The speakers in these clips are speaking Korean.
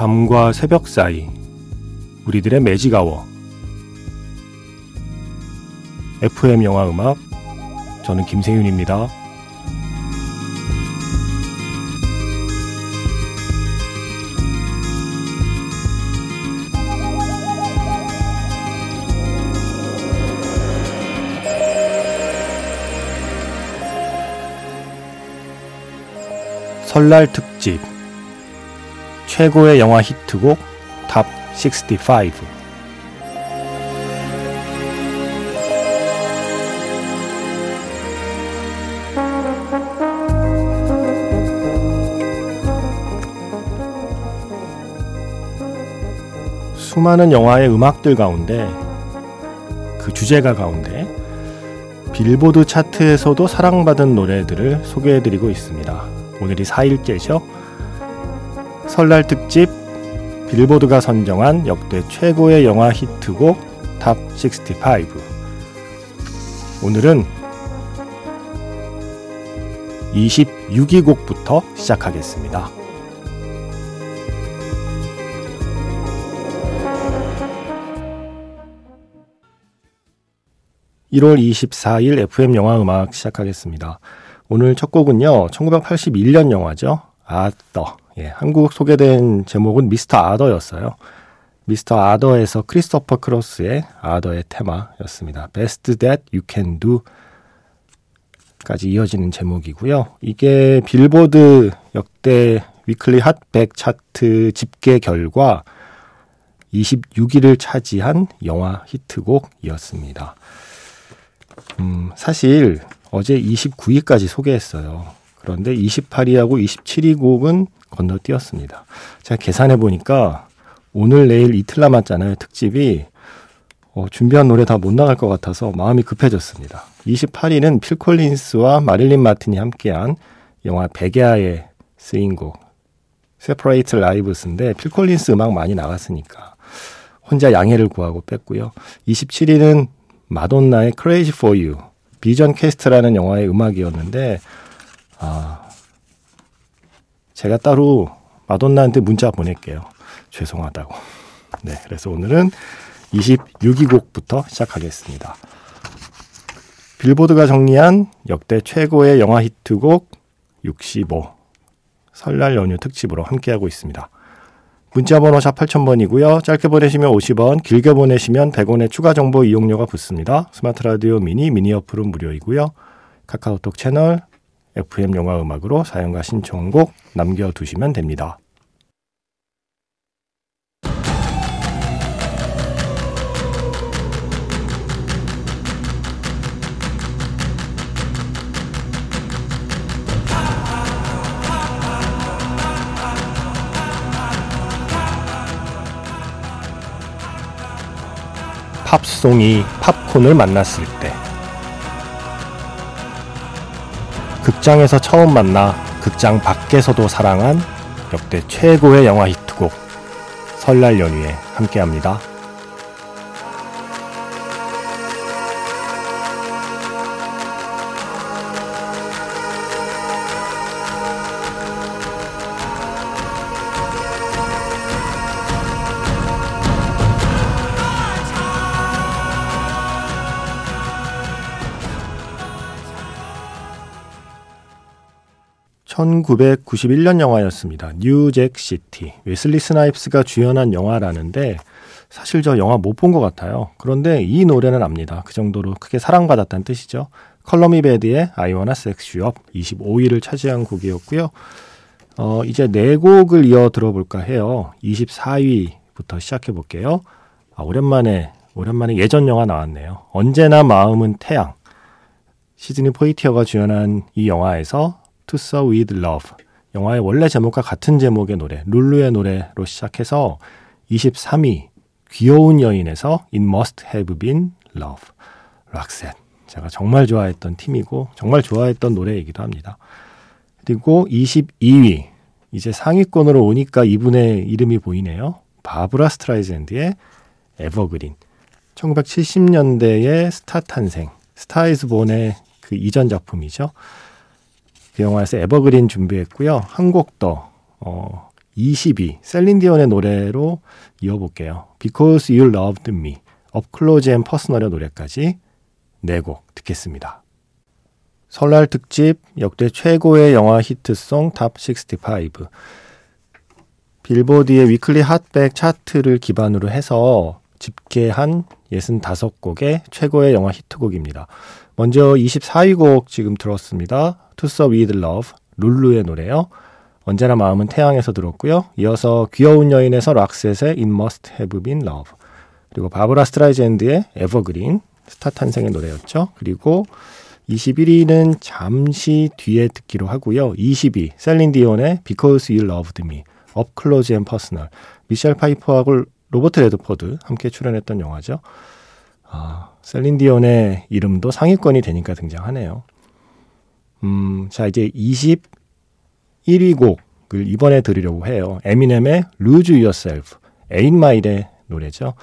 밤과 새벽 사이 우리들의 매직아워 FM 영화 음악 저는 김세윤입니다. 설날 특집 최고의 영화 히트곡 탑 65. 수많은 영화의 음악들 가운데 그 주제가 가운데 빌보드 차트에서도 사랑받은 노래들을 소개해드리고 있습니다. 오늘이 4일째죠. 설날 특집 빌보드가 선정한 역대 최고의 영화 히트곡 top 65. 오늘은 26위 곡부터 시작하겠습니다. 1월 24일 FM 영화 음악 시작하겠습니다. 오늘 첫 곡은요, 1981년 영화죠. 아더. 예, 한국 소개된 제목은 미스터 아더였어요. 미스터 아더에서 크리스토퍼 크로스의 아더의 테마였습니다. Best That You Can Do 까지 이어지는 제목이고요. 이게 빌보드 역대 weekly hot 백 차트 집계 결과 26위를 차지한 영화 히트곡이었습니다. 음, 사실 어제 29위까지 소개했어요. 그런데 28위하고 27위 곡은 건너뛰었습니다. 제가 계산해 보니까 오늘 내일 이틀 남았잖아요. 특집이 어, 준비한 노래 다 못 나갈 것 같아서 마음이 급해졌습니다. 28위는 필 콜린스와 마릴린 마틴이 함께한 영화 백야의 쓰인 곡 Separate Lives인데 필 콜린스 음악 많이 나갔으니까 혼자 양해를 구하고 뺐고요. 27위는 마돈나의 Crazy for You Vision Quest라는 영화의 음악이었는데 아 제가 따로 마돈나한테 문자 보낼게요. 죄송하다고. 네, 그래서 오늘은 26위 곡부터 시작하겠습니다. 빌보드가 정리한 역대 최고의 영화 히트곡 65 설날 연휴 특집으로 함께하고 있습니다. 문자번호 샵 8000번이고요. 짧게 보내시면 50원, 길게 보내시면 100원의 추가 정보 이용료가 붙습니다. 스마트 라디오 미니, 미니 어플은 무료이고요. 카카오톡 채널, FM 영화 음악으로 사연과 신청곡 남겨두시면 됩니다. 팝송이 팝콘을 만났을 때 극장에서 처음 만나 극장 밖에서도 사랑한 역대 최고의 영화 히트곡 설날 연휴에 함께합니다. 1991년 영화였습니다. New Jack City. 웨슬리 스나이프스가 주연한 영화라는데 사실 저 영화 못 본 것 같아요. 그런데 이 노래는 압니다. 그 정도로 크게 사랑받았다는 뜻이죠. Color Me Badd의 I Wanna Sex You Up 25위를 차지한 곡이었고요. 어, 이제 네 곡을 이어 들어볼까 해요. 24위부터 시작해 볼게요. 아, 오랜만에 오랜만에 예전 영화 나왔네요. 언제나 마음은 태양. 시드니 포이티어가 주연한 이 영화에서 Sir With Love 영화의 원래 제목과 같은 제목의 노래 룰루의 노래로 시작해서 23위 귀여운 여인에서 It Must Have Been Love 락셋 제가 정말 좋아했던 팀이고 정말 좋아했던 노래이기도 합니다. 그리고 22위 이제 상위권으로 오니까 이분의 이름이 보이네요. 바브라 스트라이샌드의 Evergreen 1970년대의 스타 탄생 Star Is Born의 그 이전 작품이죠. 그 영화에서 Evergreen 준비했고요. 한 곡 더, 어, 20위 셀린 디온의 노래로 이어볼게요. Because You Loved Me, Close and Personal의 노래까지 네 곡 듣겠습니다. 설날 특집 역대 최고의 영화 히트송 top 65. 빌보드의 weekly Hot 백 차트를 기반으로 해서 집계한 65곡의 최고의 영화 히트곡입니다. 먼저 24위 곡 지금 들었습니다. Sir With Love, 룰루의 노래요. 언제나 마음은 태양에서 들었고요. 이어서 귀여운 여인에서 락셋의 It Must Have Been Love. 그리고 바브라 스트라이샌드의 Evergreen, 스타 탄생의 노래였죠. 그리고 21위는 잠시 뒤에 듣기로 하고요. 20위, 셀린 디온의 Because You Loved Me, Close and Personal. 미셸 파이퍼하고 로버트 레드포드 함께 출연했던 영화죠. 아, 셀린 디온의 이름도 상위권이 되니까 등장하네요. 음, 자, 이제 21위 곡을 이번에 들으려고 해요. 에미넴의 Lose Yourself, 8마일의 노래죠.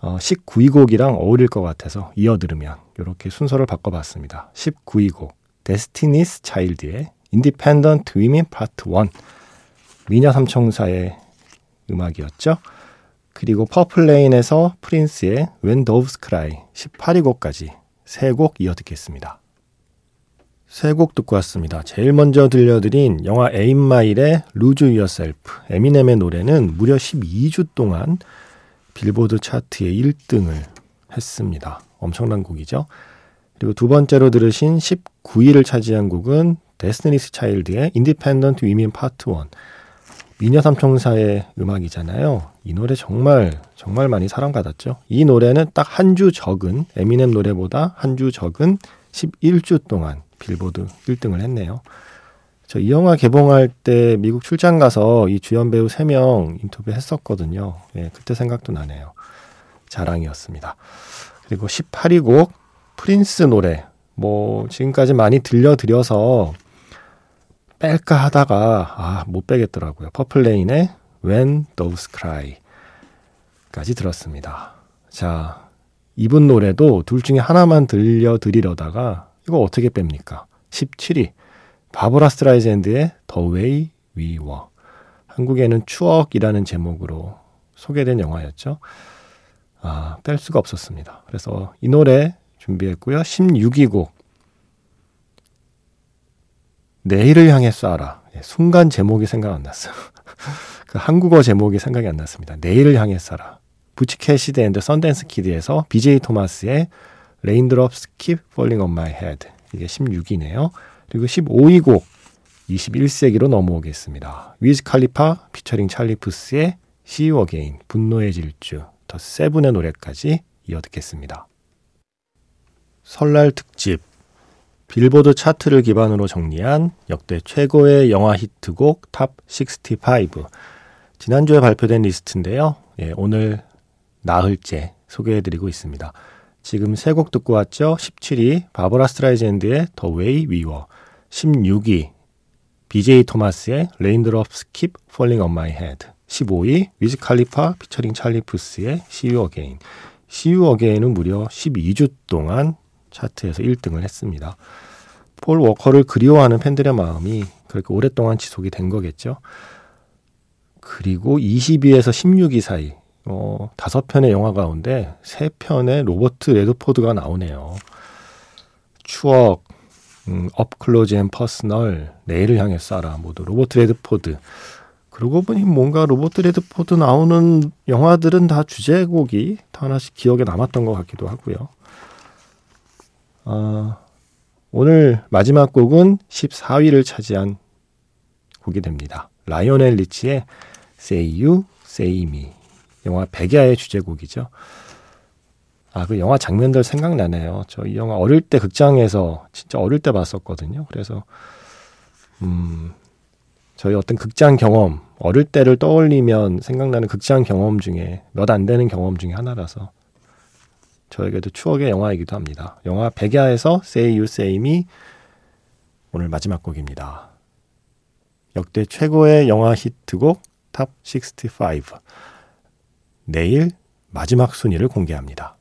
어, 19위 곡이랑 어울릴 것 같아서 이어 들으면 이렇게 순서를 바꿔봤습니다. 19위 곡 Destiny's Child의 Independent Women Part 1 미녀 삼총사의 음악이었죠. 그리고 Purple Rain에서 프린스의 When Doves Cry 18위 곡까지 세곡 이어 듣겠습니다. 세곡 듣고 왔습니다. 제일 먼저 들려드린 영화 Eight Mile의 Lose Yourself 에미넴의 노래는 무려 12주 동안 빌보드 차트의 1등을 했습니다. 엄청난 곡이죠. 그리고 두 번째로 들으신 19위를 차지한 곡은 데스티니스 차일드의 Independent Women Part 1 미녀 삼총사의 음악이잖아요. 이 노래 정말 정말 많이 사랑받았죠. 이 노래는 딱 한 주 적은 에미넴 노래보다 한 주 적은 11주 동안 빌보드 1등을 했네요. 저 이 영화 개봉할 때 미국 출장 가서 이 주연 배우 3명 인터뷰 했었거든요. 예, 그때 생각도 나네요. 자랑이었습니다. 그리고 18위 곡 프린스 노래. 뭐 지금까지 많이 들려드려서 뺄까 하다가 아, 못 빼겠더라고요. Purple Rain의 When Doves Cry 까지 들었습니다. 자, 이분 노래도 둘 중에 하나만 들려드리려다가 이거 어떻게 뺍니까? 17위 바브라 스트라이샌드의 The Way We Were 한국에는 추억이라는 제목으로 소개된 영화였죠. 아, 뺄 수가 없었습니다. 그래서 이 노래 준비했고요. 16위 곡 내일을 향해 쏴라. 예, 순간 제목이 생각 안 났어요. 그 한국어 제목이 생각이 안 났습니다. 내일을 향해 쏴라. Butch Cassidy and Sundance Kid에서 BJ 토마스의 Raindrops Keep Falling on My Head. 이게 16위네요. 그리고 15위 곡 21세기로 넘어오겠습니다. 위즈 칼리파 피처링 찰리 푸스의 See You Again, 분노의 질주, The Seven의 노래까지 이어 듣겠습니다. 설날 특집 빌보드 차트를 기반으로 정리한 역대 최고의 영화 히트곡 top 65. 지난주에 발표된 리스트인데요. 예, 오늘 나흘째 소개해드리고 있습니다. 지금 세 곡 듣고 왔죠. 17위 바버라 스트라이샌드의 Way We Were 16위 BJ 토마스의 Raindrops Keep Falling on My Head 15위 위즈 칼리파 피처링 찰리 푸스의 Again See You Again은 무려 12주 동안 차트에서 1등을 했습니다. 폴 워커를 그리워하는 팬들의 마음이 그렇게 오랫동안 지속이 된 거겠죠. 그리고 20위에서 16위 사이 어, 다섯 편의 영화 가운데 세 편에 로버트 레드포드가 나오네요. 추억, 음, Up Close and Personal, 내일을 향해 쏴라 모두 로버트 레드포드. 그러고 보니 뭔가 로버트 레드포드 나오는 영화들은 다 주제곡이 다 하나씩 기억에 남았던 것 같기도 하고요. 아, 오늘 마지막 곡은 14위를 차지한 곡이 됩니다. 라이오넬 리치의 Say You, Say Me. 영화 백야의 주제곡이죠. 아, 그 영화 장면들 생각나네요. 저 이 영화 어릴 때 극장에서 진짜 어릴 때 봤었거든요. 그래서 음, 저희 어떤 극장 경험, 어릴 때를 떠올리면 생각나는 극장 경험 중에 몇 안 되는 경험 중에 하나라서 저에게도 추억의 영화이기도 합니다. 영화 백야에서 Say You Say Me 오늘 마지막 곡입니다. 역대 최고의 영화 히트곡 탑 65. 내일 마지막 순위를 공개합니다.